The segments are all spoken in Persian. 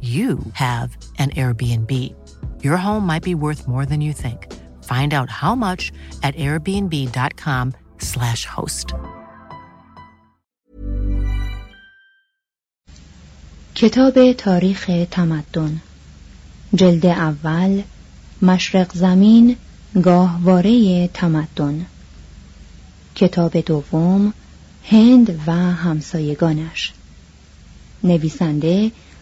you have an Airbnb. Your home might be worth more than you think. Find out how much at airbnb.com/slash host. کتاب تاریخ تمدن جلد اول مشرق زمین گاهواره تمدن کتاب دوم هند و همسایگانش نویسنده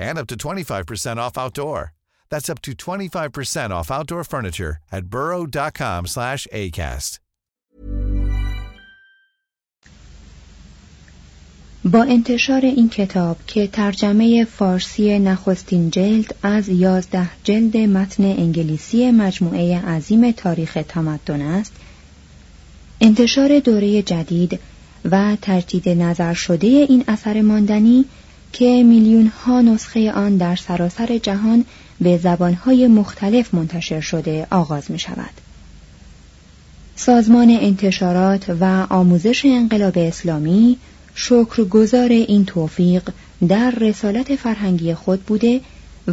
and up to 25% off outdoor. That's up to 25% off outdoor furniture at burrow.com/acast. با انتشار این کتاب که ترجمه فارسی نخستین جلد از یازده جلد متن انگلیسی مجموعه عظیم تاریخ تمدن است انتشار دوره جدید و تجدید نظر شده این اثر ماندنی که میلیون ها نسخه آن در سراسر جهان به زبانهای مختلف منتشر شده آغاز می شود. سازمان انتشارات و آموزش انقلاب اسلامی شکرگزار این توفیق در رسالت فرهنگی خود بوده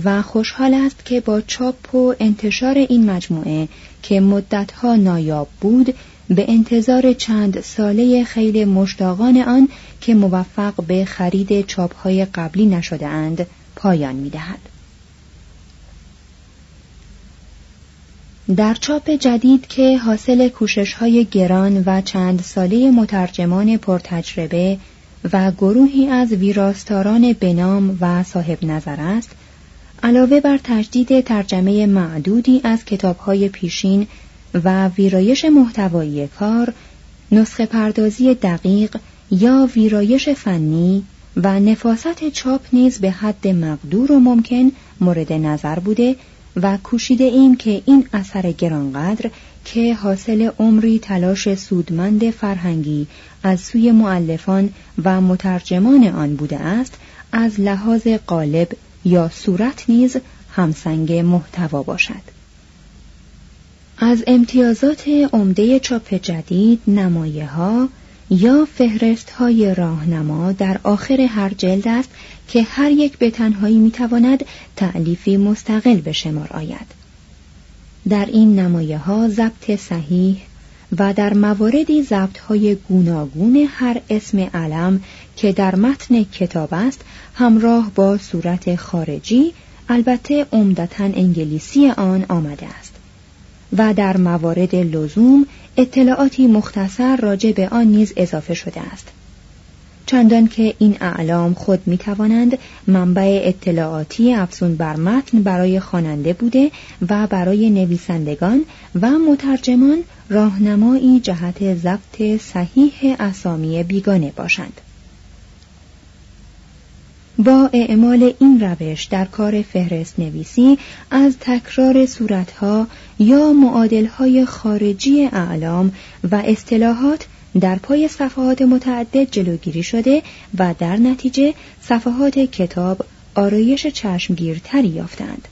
و خوشحال است که با چاپ و انتشار این مجموعه که مدتها نایاب بود به انتظار چند ساله خیلی مشتاقان آن که موفق به خرید چاپهای قبلی نشده اند پایان می دهد. در چاپ جدید که حاصل کوشش های گران و چند ساله مترجمان پرتجربه و گروهی از ویراستاران بنام و صاحب نظر است علاوه بر تجدید ترجمه معدودی از کتابهای پیشین و ویرایش محتوایی کار نسخه پردازی دقیق یا ویرایش فنی و نفاست چاپ نیز به حد مقدور و ممکن مورد نظر بوده و کوشیده ایم که این اثر گرانقدر که حاصل عمری تلاش سودمند فرهنگی از سوی معلفان و مترجمان آن بوده است از لحاظ قالب یا صورت نیز همسنگ محتوا باشد. از امتیازات عمده چاپ جدید نمایه ها، یا فهرست های راهنما در آخر هر جلد است که هر یک به تنهایی می‌تواند تعلیفی مستقل به شمار آید. در این نمایه ها ضبط صحیح و در مواردی ضبط های گوناگون هر اسم علم که در متن کتاب است همراه با صورت خارجی البته عمدتا انگلیسی آن آمده است. و در موارد لزوم اطلاعاتی مختصر راجع به آن نیز اضافه شده است. چندان که این اعلام خود می توانند منبع اطلاعاتی افزون بر متن برای خواننده بوده و برای نویسندگان و مترجمان راهنمایی جهت ضبط صحیح اسامی بیگانه باشند. با اعمال این روش در کار فهرست نویسی از تکرار صورتها یا معادلهای خارجی اعلام و اصطلاحات در پای صفحات متعدد جلوگیری شده و در نتیجه صفحات کتاب آرایش چشمگیرتری یافتند.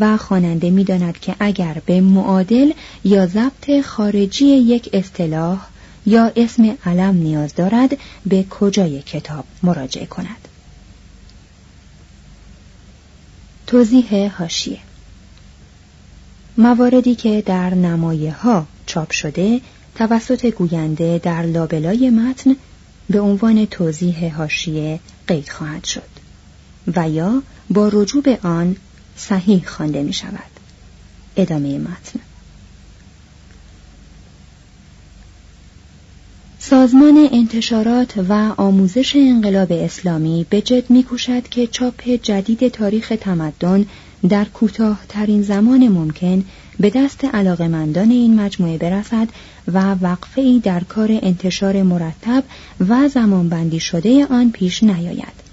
و خواننده می‌داند که اگر به معادل یا ضبط خارجی یک اصطلاح یا اسم علم نیاز دارد به کجای کتاب مراجعه کند؟ توضیح هاشیه مواردی که در نمایه ها چاپ شده توسط گوینده در لابلای متن به عنوان توضیح هاشیه قید خواهد شد و یا با رجوع به آن صحیح خوانده می شود ادامه متن. سازمان انتشارات و آموزش انقلاب اسلامی به جد میکوشد که چاپ جدید تاریخ تمدن در کوتاهترین زمان ممکن به دست علاقمندان این مجموعه برسد و وقفه ای در کار انتشار مرتب و زمانبندی شده آن پیش نیاید.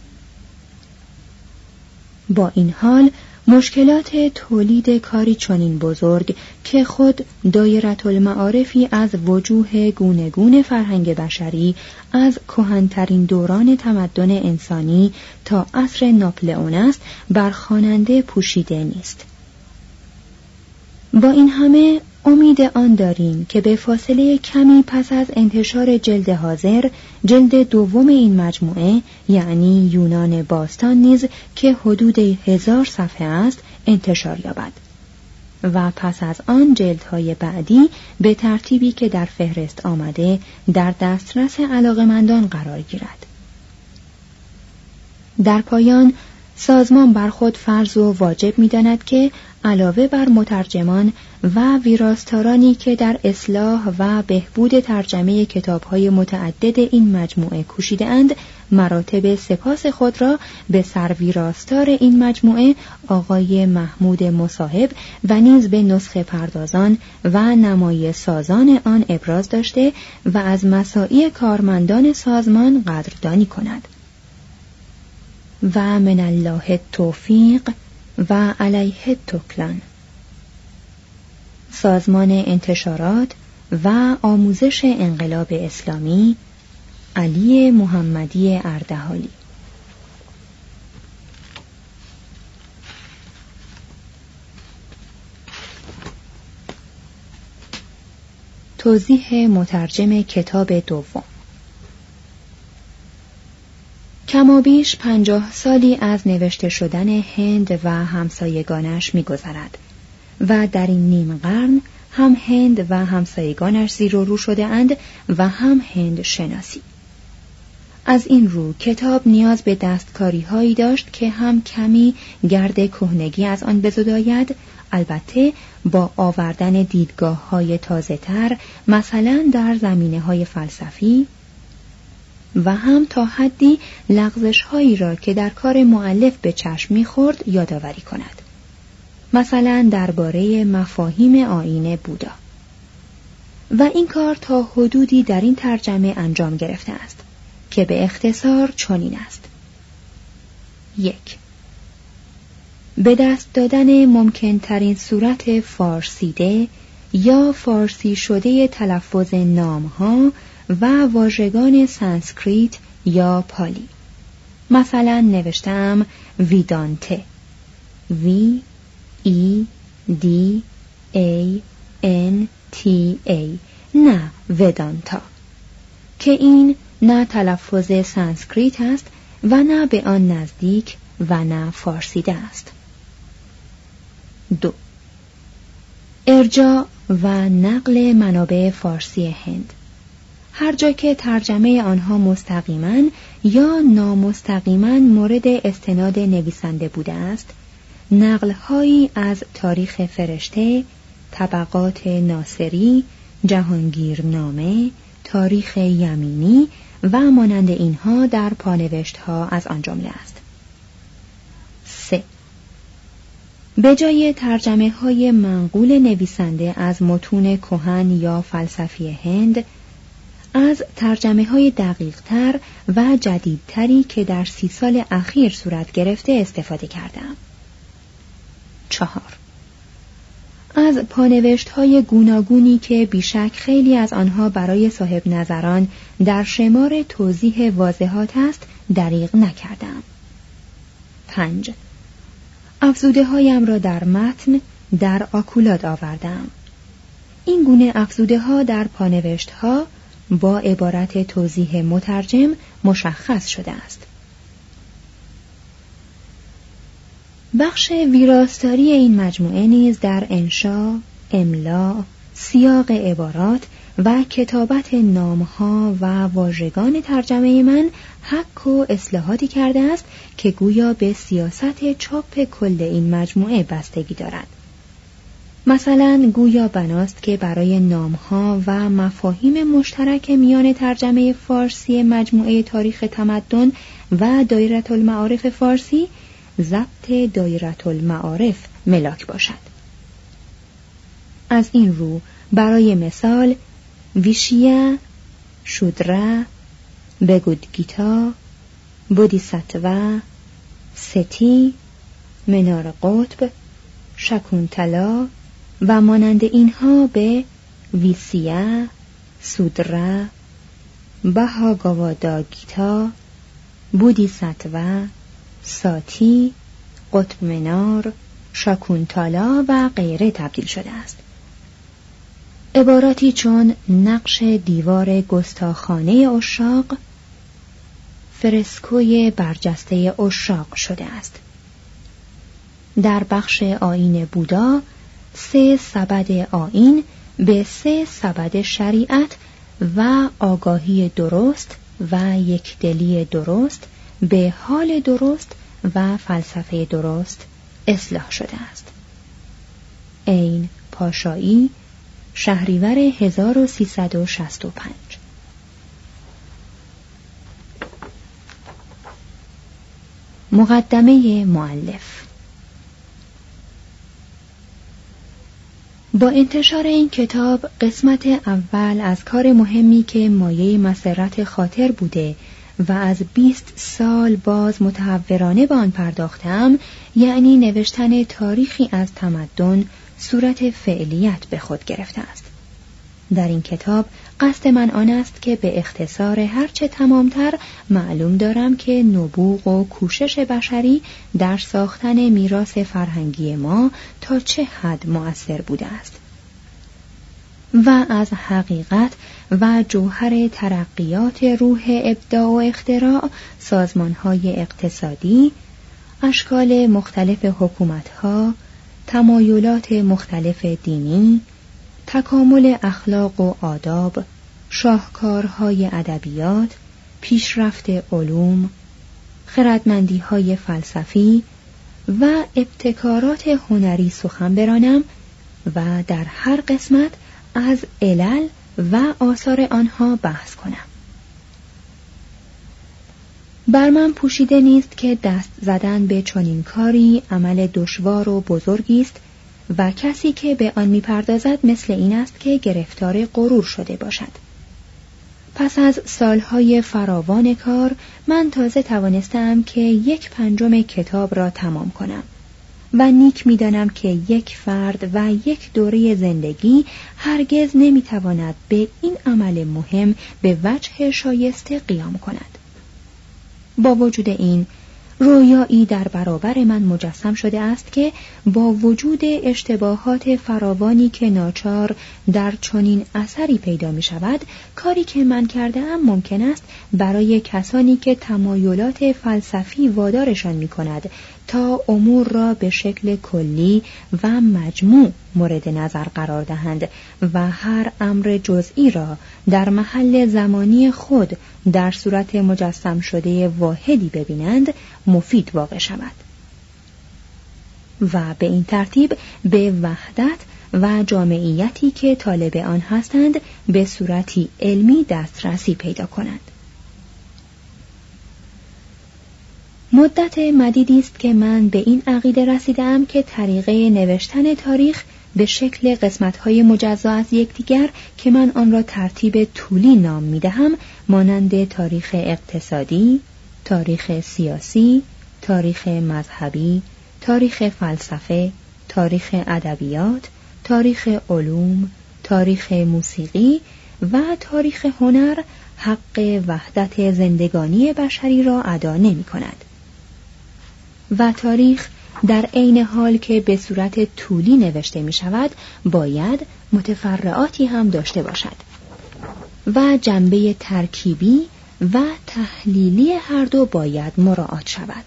با این حال مشکلات تولید کاری چنین بزرگ که خود دایرت المعارفی از وجوه گونگون فرهنگ بشری از کهنترین دوران تمدن انسانی تا عصر ناپلئون است بر خواننده پوشیده نیست. با این همه امید آن داریم که به فاصله کمی پس از انتشار جلد حاضر جلد دوم این مجموعه یعنی یونان باستان نیز که حدود هزار صفحه است انتشار یابد. و پس از آن جلدهای بعدی به ترتیبی که در فهرست آمده در دسترس علاقمندان قرار گیرد. در پایان سازمان بر خود فرض و واجب می داند که علاوه بر مترجمان و ویراستارانی که در اصلاح و بهبود ترجمه کتابهای متعدد این مجموعه کوشیده اند مراتب سپاس خود را به سرویراستار این مجموعه آقای محمود مصاحب و نیز به نسخه پردازان و نمای سازان آن ابراز داشته و از مساعی کارمندان سازمان قدردانی کند. و من الله توفیق و علیه تکلان سازمان انتشارات و آموزش انقلاب اسلامی علی محمدی اردهالی. توضیح مترجم کتاب دوم. کمابیش پنجاه سالی از نوشته شدن هند و همسایگانش میگذرد و در این نیم قرن هم هند و همسایگانش زیر و رو شده اند و هم هند شناسی. از این رو کتاب نیاز به دستکاری هایی داشت که هم کمی گرد کهنگی از آن بزداید البته با آوردن دیدگاه های تازه تر مثلا در زمینه های فلسفی و هم تا حدی لغزش هایی را که در کار معلف به چشم می‌خورد یادآوری کند. مثلا درباره مفاهیم آین بودا. و این کار تا حدودی در این ترجمه انجام گرفته است که به اختصار چنین است. یک. به دست دادن ممکن ترین صورت فارسیده یا فارسی شده تلفظ نام ها و واژگان سانسکریت یا پالی. مثلا نوشتم ویدانته. V E D A N T A نه ودانتا که این نه تلفظ سانسکریت است و نه به آن نزدیک و نه فارسیده است. دو. ارجاع و نقل منابع فارسی هند. هر جا که ترجمه آنها مستقیما یا نامستقیما مورد استناد نویسنده بوده است نقلهایی از تاریخ فرشته طبقات ناصری جهانگیرنامه تاریخ یمینی و مانند اینها در پانوشت ها از آن جمله است. به جای ترجمه های منقول نویسنده از متون کهن یا فلسفی هند از ترجمه های دقیق تر و جدیدتری که در سی سال اخیر صورت گرفته استفاده کردم. چهار از پانوشت های گوناگونی که بیشک خیلی از آنها برای صاحب نظران در شمار توضیح واضحات است دریغ نکردم. پنج افزوده هایم را در متن در آکولاد آوردم. این گونه افزوده ها در پانوشت ها با عبارت توضیح مترجم مشخص شده است. بخش ویراستاری این مجموعه نیز در انشا، املا، سیاق عبارات و کتابت نامها و واژگان ترجمه من حق و اصلاحاتی کرده است که گویا به سیاست چاپ کل این مجموعه بستگی دارد. مثلا گویا بناست که برای نامها و مفاهیم مشترک میان ترجمه فارسی مجموعه تاریخ تمدن و دایرت المعارف فارسی ضبط دایرت المعارف ملاک باشد. از این رو برای مثال ویشیا شودرا بگودگیتا بودیستوا ستی منار قطب شکونتلا و مانند اینها به ویسیا سودرا بهاگاوادا گیتا بودی ستوا ساتی قطب منار شاکونتالا و غیره تبدیل شده است. عباراتی چون نقش دیوار گستاخانه اشاق فرسکوی برجسته اشاق شده است. در بخش آین بودا سه سبد آین به سه سبد شریعت و آگاهی درست و یکدلی درست به حال درست و فلسفه درست اصلاح شده است. عین پاشایی شهریور 1365 مقدمه معلف با انتشار این کتاب قسمت اول از کار مهمی که مایه مسرت خاطر بوده و از بیست سال باز متحورانه به آن پرداختم یعنی نوشتن تاریخی از تمدن صورت فعلیت به خود گرفته است. در این کتاب قصد من آن است که به اختصار هرچه تمامتر معلوم دارم که نبوغ و کوشش بشری در ساختن میراث فرهنگی ما تا چه حد مؤثر بوده است. و از حقیقت و جوهر ترقیات روح ابداع و اختراع سازمانهای اقتصادی اشکال مختلف حکومتها تمایلات مختلف دینی تکامل اخلاق و آداب شاهکارهای ادبیات پیشرفت علوم خردمندی های فلسفی و ابتکارات هنری سخن برانم و در هر قسمت از علل و آثار آنها بحث کنم. بر من پوشیده نیست که دست زدن به چنین کاری عمل دشوار و بزرگی است و کسی که به آن می‌پردازد مثل این است که گرفتار غرور شده باشد. پس از سالهای فراوان کار من تازه توانستم که یک پنجم کتاب را تمام کنم و نیک می‌دانم که یک فرد و یک دوره زندگی هرگز نمی‌تواند به این عمل مهم به وجه شایسته قیام کند. با وجود این رویایی در برابر من مجسم شده است که با وجود اشتباهات فراوانی که ناچار در چنین اثری پیدا می شود کاری که من کرده ام ممکن است برای کسانی که تمایلات فلسفی وادارشان می کند. تا امور را به شکل کلی و مجموع مورد نظر قرار دهند و هر امر جزئی را در محل زمانی خود در صورت مجسم شده واحدی ببینند مفید واقع شود. و به این ترتیب به وحدت و جامعیتی که طالب آن هستند به صورتی علمی دسترسی پیدا کنند. مدت مدیدی است که من به این عقیده رسیدم که طریقه نوشتن تاریخ به شکل قسمت‌های مجزا از یکدیگر که من آن را ترتیب طولی نام می‌دهم مانند تاریخ اقتصادی، تاریخ سیاسی، تاریخ مذهبی، تاریخ فلسفه، تاریخ ادبیات، تاریخ علوم، تاریخ موسیقی و تاریخ هنر حق وحدت زندگانی بشری را ادا نمی کند. و تاریخ در عین حال که به صورت طولی نوشته می شود باید متفرعاتی هم داشته باشد. و جنبه ترکیبی و تحلیلی هر دو باید مراعات شود.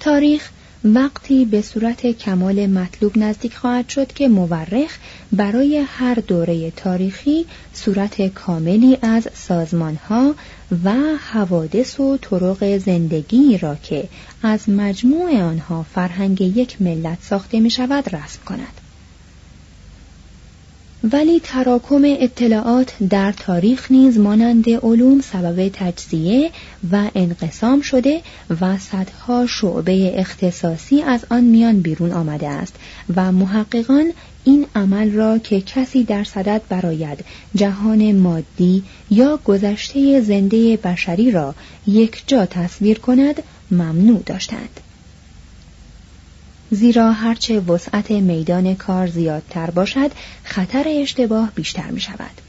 تاریخ وقتی به صورت کمال مطلوب نزدیک خواهد شد که مورخ برای هر دوره تاریخی صورت کاملی از سازمانها و حوادث و طرق زندگی را که از مجموع آنها فرهنگ یک ملت ساخته می شود رسم کند. ولی تراکم اطلاعات در تاریخ نیز مانند علوم سبب تجزیه و انقسام شده و صدها شعبه اختصاصی از آن میان بیرون آمده است و محققان این عمل را که کسی در صدد براید جهان مادی یا گذشته زنده بشری را یک جا تصویر کند ممنوع داشتند. زیرا هرچه وسعت میدان کار زیادتر باشد خطر اشتباه بیشتر می شود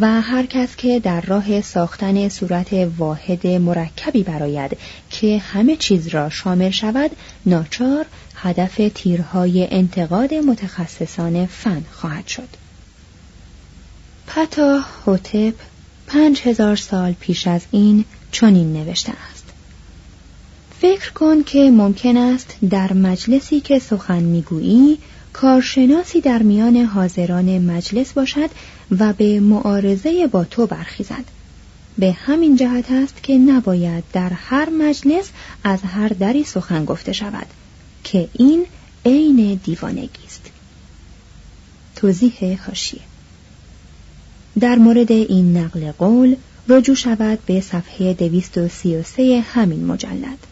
و هر کس که در راه ساختن صورت واحد مرکبی براید که همه چیز را شامل شود ناچار هدف تیرهای انتقاد متخصصان فن خواهد شد. پتا هوتپ پنج هزار سال پیش از این چنین نوشته است. فکر کن که ممکن است در مجلسی که سخن می‌گویی کارشناسی در میان حاضران مجلس باشد و به معارضه با تو برخیزد. به همین جهت است که نباید در هر مجلس از هر دری سخن گفته شود که این عین دیوانگی است. توضیح حاشیه. در مورد این نقل قول رجوع شود به صفحه 233 همین مجلد.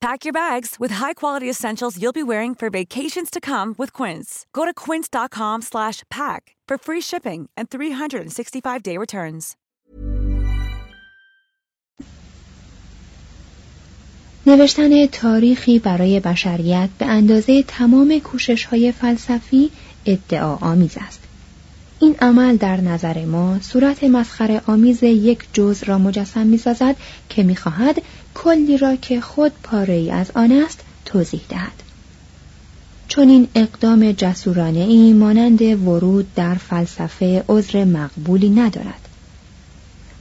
Pack your bags with high-quality essentials you'll be wearing for vacations to come with Quince. Go to quince.com/pack for free shipping and 365-day returns. نوشتن تاریخی برای بشریت به اندازه تمام کوشش‌های فلسفی ادعا آمیز است. این عمل در نظر ما صورت مسخره آمیز یک جز را مجسم می سازد که می خواهد کلی را که خود پاره ای از آن است توضیح دهد. چون این اقدام جسورانه ای مانند ورود در فلسفه عذر مقبولی ندارد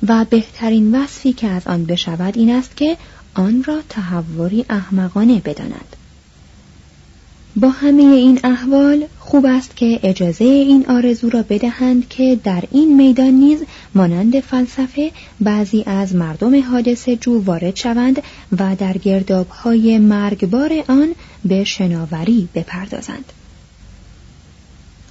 و بهترین وصفی که از آن بشود این است که آن را تحوری احمقانه بداند. با همه این احوال خوب است که اجازه این آرزو را بدهند که در این میدان نیز مانند فلسفه بعضی از مردم حادث جو وارد شوند و در گرداب های مرگبار آن به شناوری بپردازند.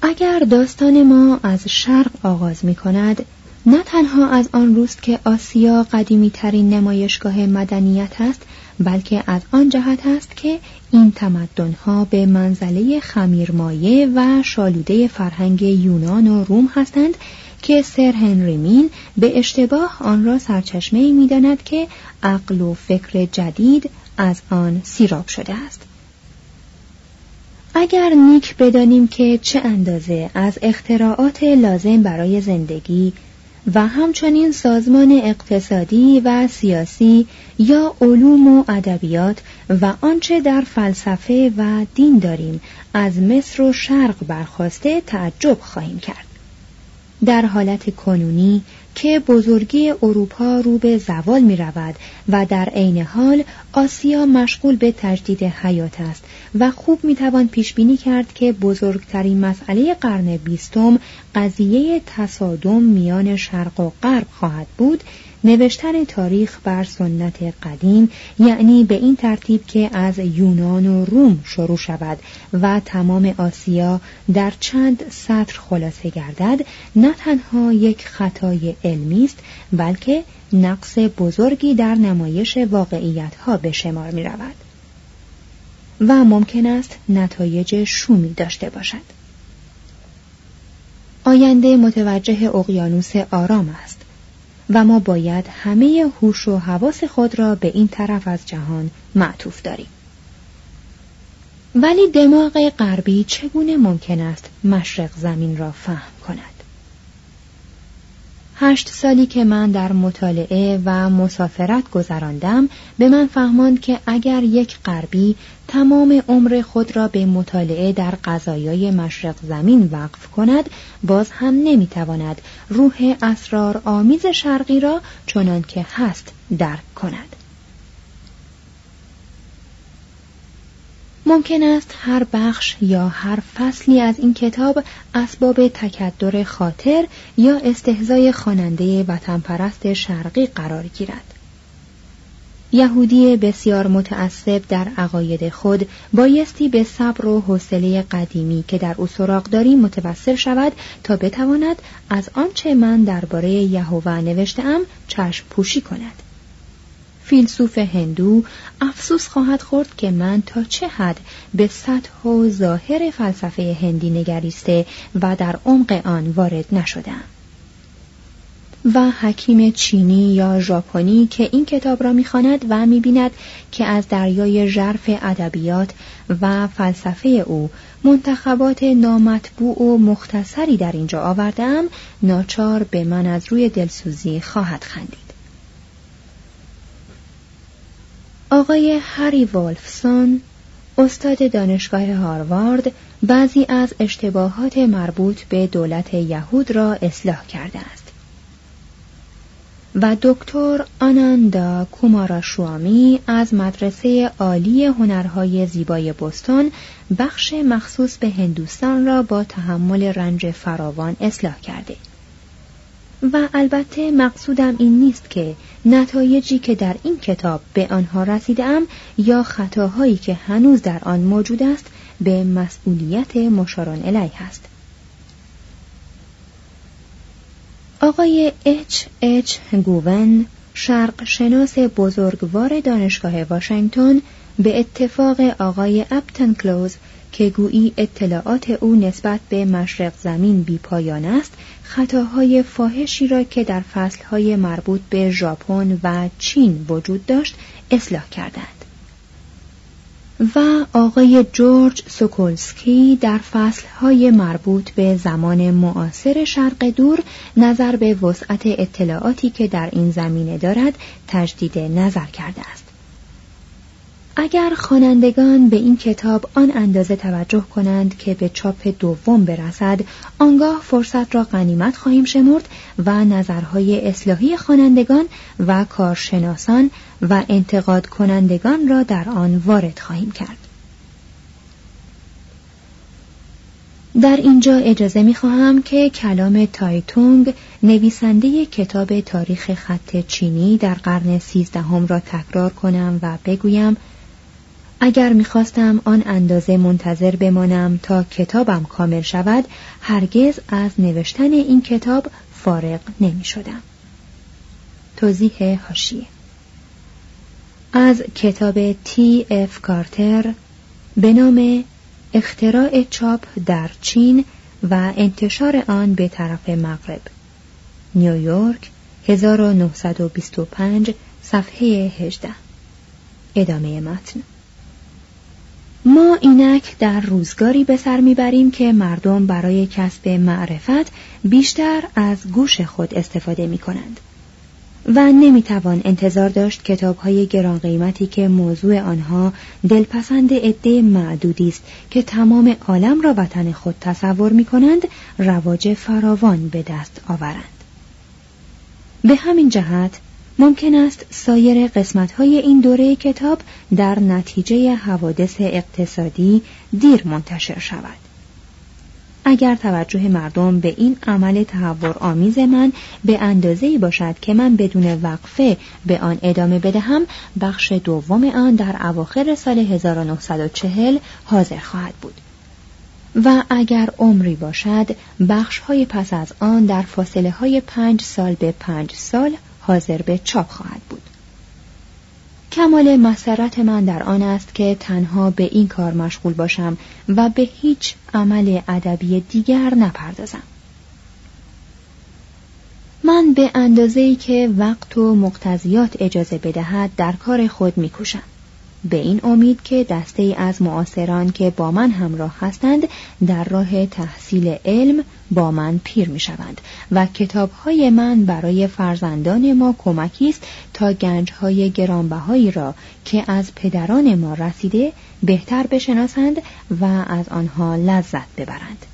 اگر داستان ما از شرق آغاز می کند نه تنها از آن روست که آسیا قدیمی ترین نمایشگاه مدنیت است بلکه از آن جهت است که این تمدنها به منزله خمیرمایه و شالوده فرهنگ یونان و روم هستند که سر هنری مین به اشتباه آن را سرچشمه می داند که عقل و فکر جدید از آن سیراب شده است. اگر نیک بدانیم که چه اندازه از اختراعات لازم برای زندگی و همچنین سازمان اقتصادی و سیاسی یا علوم و ادبیات و آنچه در فلسفه و دین داریم از مصر و شرق برخواسته تعجب خواهیم کرد. در حالت کنونی که بزرگی اروپا رو به زوال می رود و در عین حال آسیا مشغول به تجدید حیات است و خوب می توان پیش بینی کرد که بزرگترین مسئله قرن بیستم قضیه تصادم میان شرق و غرب خواهد بود نوشتن تاریخ بر سنت قدیم یعنی به این ترتیب که از یونان و روم شروع شود و تمام آسیا در چند سطر خلاصه گردد نه تنها یک خطای علمی است بلکه نقص بزرگی در نمایش واقعیت ها به شمار می رود و ممکن است نتایج شومی داشته باشد. آینده متوجه اقیانوس آرام است. و ما باید همه هوش و حواس خود را به این طرف از جهان معطوف داریم. ولی دماغ غربی چگونه ممکن است مشرق زمین را فهم کند؟ هشت سالی که من در مطالعه و مسافرت گذراندم به من فهماند که اگر یک غربی تمام عمر خود را به مطالعه در قضایای مشرق زمین وقف کند باز هم نمی‌تواند روح اسرار آمیز شرقی را چنان که هست درک کند. ممکن است هر بخش یا هر فصلی از این کتاب اسباب تکدر خاطر یا استهزای خواننده وطن پرست شرقی قرار گیرد. یهودی بسیار متعصب در عقاید خود بایستی به صبر و حوصله قدیمی که در او سراغ داریم متوسل شود تا بتواند از آنچه من درباره یهوه نوشتم چشم پوشی کند. فیلسوف هندو افسوس خواهد خورد که من تا چه حد به سطح و ظاهر فلسفه هندی نگریسته و در عمق آن وارد نشدم. و حکیم چینی یا ژاپنی که این کتاب را می‌خواند و می‌بیند که از دریای ژرف ادبیات و فلسفه او منتخبات نامطبوع و مختصری در اینجا آوردم ناچار به من از روی دلسوزی خواهد خندید. آقای هری والفسون استاد دانشگاه هاروارد بعضی از اشتباهات مربوط به دولت یهود را اصلاح کرده است. و دکتر آناندا کوماراشوامی از مدرسه عالی هنرهای زیبای بستون بخش مخصوص به هندوستان را با تحمل رنج فراوان اصلاح کرده. و البته مقصودم این نیست که نتایجی که در این کتاب به آنها رسیدم یا خطاهایی که هنوز در آن موجود است به مسئولیت مشاران الیه است. آقای اچ اچ گوون شرق شناس بزرگوار دانشگاه واشنگتن به اتفاق آقای اپتن کلوز که گویی اطلاعات او نسبت به مشرق زمین بی پایان است خطاهای فاحشی را که در فصلهای مربوط به ژاپن و چین وجود داشت اصلاح کردند. و آقای جورج سوکولسکی در فصلهای مربوط به زمان معاصر شرق دور نظر به وسعت اطلاعاتی که در این زمینه دارد تجدید نظر کرده است. اگر خوانندگان به این کتاب آن اندازه توجه کنند که به چاپ دوم برسد آنگاه فرصت را غنیمت خواهیم شمرد و نظرهای اصلاحی خوانندگان و کارشناسان و انتقاد کنندگان را در آن وارد خواهیم کرد. در اینجا اجازه می خواهم که کلام تایتونگ نویسنده کتاب تاریخ خط چینی در قرن سیزدهم را تکرار کنم و بگویم اگر می‌خواستم آن اندازه منتظر بمانم تا کتابم کامل شود هرگز از نوشتن این کتاب فارغ نمی شدم. توضیح هاشیه از کتاب تی اف کارتر به نام اختراع چاپ در چین و انتشار آن به طرف مغرب. نیویورک 1925 صفحه 18 ادامه متن. ما اینک در روزگاری به سر می‌بریم که مردم برای کسب معرفت بیشتر از گوش خود استفاده می کنند و نمی‌توان انتظار داشت کتاب های گران قیمتی که موضوع آنها دلپسند عده معدودی است که تمام عالم را وطن خود تصور می کنند رواج فراوان به دست آورند. به همین جهت ممکن است سایر قسمت های این دوره کتاب در نتیجه حوادث اقتصادی دیر منتشر شود. اگر توجه مردم به این عمل تحور آمیز من به اندازه باشد که من بدون وقفه به آن ادامه بدهم بخش دوم آن در اواخر سال 1940 حاضر خواهد بود و اگر عمری باشد بخش های پس از آن در فاصله های پنج سال به پنج سال حاضر به چاپ خواهد بود. کمال مسرت من در آن است که تنها به این کار مشغول باشم و به هیچ عمل ادبی دیگر نپردازم. من به اندازه‌ای که وقت و مقتضیات اجازه بدهد در کار خود میکوشم. به این امید که دسته ای از معاصران که با من همراه هستند در راه تحصیل علم با من پیر می شوند و کتاب های من برای فرزندان ما کمکی است تا گنج های گرانبهایی را که از پدران ما رسیده بهتر بشناسند و از آنها لذت ببرند.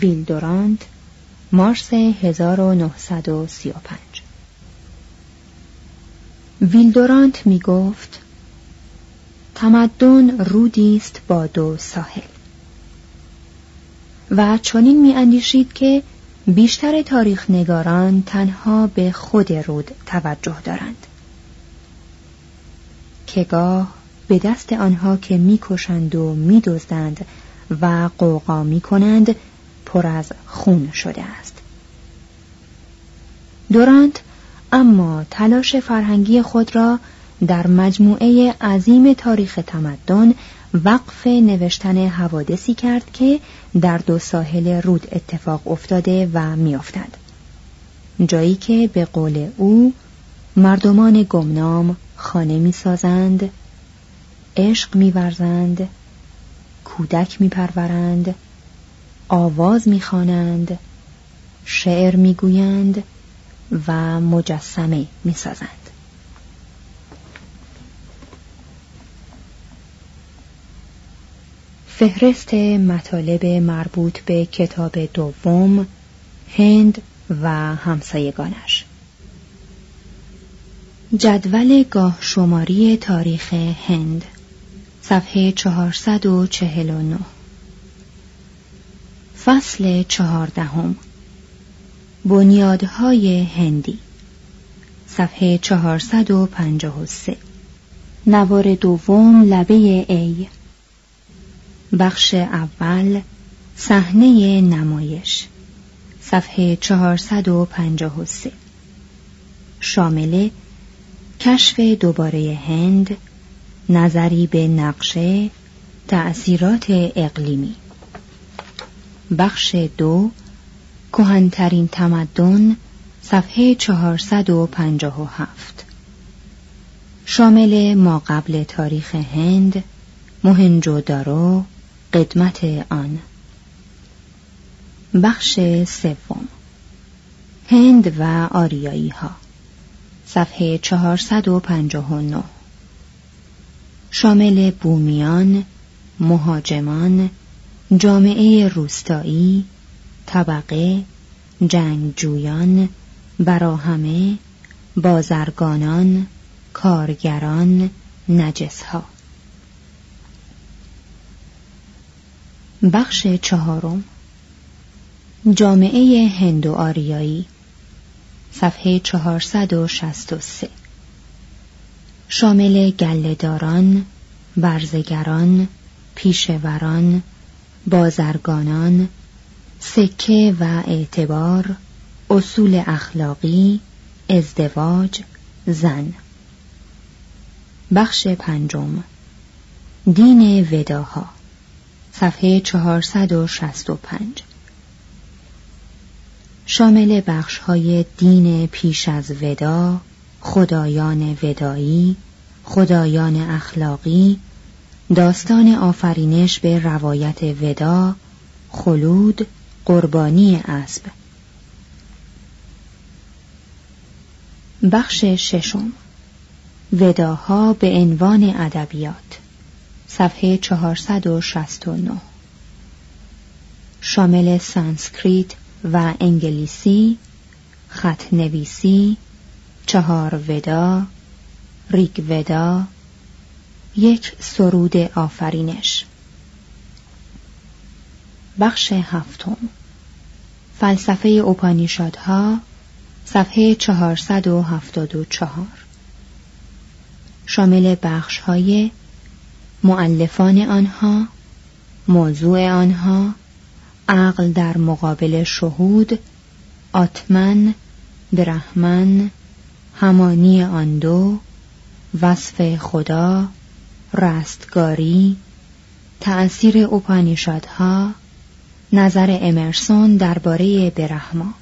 ویلدورانت مارس 1935 ویلدورانت می گفت تمدن رودی است با دو ساحل. و چنین می اندیشید که بیشتر تاریخ نگاران تنها به خود رود توجه دارند. که گاه به دست آنها که می‌کشند و میدزدند و قوقا می کنند پر از خون شده است. دورانت اما تلاش فرهنگی خود را در مجموعه عظیم تاریخ تمدن وقف نوشتن حوادثی کرد که در دو ساحل رود اتفاق افتاده و میافتد. جایی که به قول او مردمان گمنام خانه می‌سازند عشق میورزند کودک میپرورند آواز می‌خوانند شعر می‌گویند و مجسمه می‌سازند. فهرست مطالب مربوط به کتاب دوم هند و همسایگانش. جدول گاه شماری تاریخ هند صفحه 449 فصل چهاردهم. بنیادهای هندی صفحه 453 نوار دوم لبه ای. بخش اول صحنه نمایش صفحه 453 شامل کشف دوباره هند نظری به نقشه تأثیرات اقلیمی. بخش دو کهنترین تمدن صفحه 457 شامل ما قبل تاریخ هند دارو قدمت آن. بخش سوم. هند و آریایی ها صفحه 459 شامل بومیان مهاجمان جامعه روستایی طبقه جنگجویان براهمه بازرگانان کارگران نجسها. بخش چهارم. جامعه هندو آریایی. صفحه 463 شامل گلهداران، برزگران، پیشوران، بازرگانان، سکه و اعتبار، اصول اخلاقی، ازدواج، زن. بخش پنجم. دین وداها. صفحه 465 شامل بخش های دین پیش از ودا خدایان ودایی خدایان اخلاقی داستان آفرینش به روایت ودا خلود قربانی اسب. بخش ششم. وداها به عنوان ادبیات. صفحه 469 شامل سانسکریت و انگلیسی خط نویسی چهار ودا ریگ ودا یک سرود آفرینش. بخش هفتم. فلسفه اوپانیشادها صفحه 474 شامل بخش های معلفان آنها موضوع آنها عقل در مقابل شهود آتمن برحمن همانی آن دو وصف خدا رستگاری تأثیر اوپانیشادها نظر امرسون درباره برهما.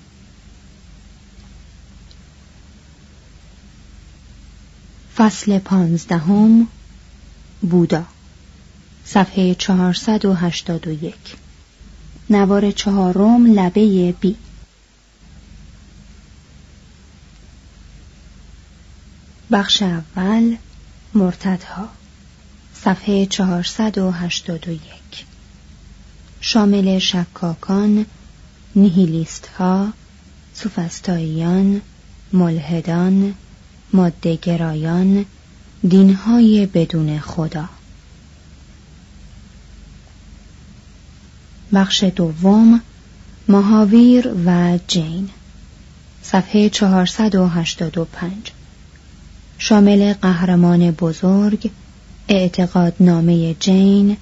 فصل پانزدهم بودا. صفحه 481 نوار چهارم لبه بی. بخش اول مرتدها. صفحه 481 شامل شکاکان نیهیلیست ها سوفستاییان ملحدان مادهگرایان دینهای بدون خدا. بخش دوم مهاویر و جین صفحه 485 شامل قهرمان بزرگ اعتقادنامه جین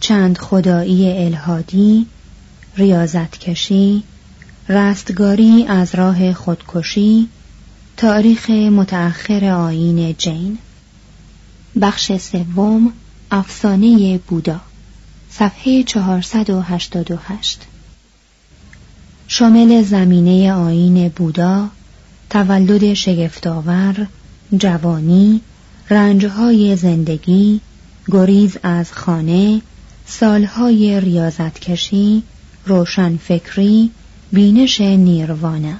چند خدایی الهادی ریاضتکشی رستگاری از راه خودکشی تاریخ متأخر آین جین. بخش سوم افسانه بودا صفحه 488 شامل زمینه آین بودا تولد شگفتآور جوانی رنجهای زندگی گریز از خانه سالهای ریاضتکشی روشنفکری بینش نیروانه.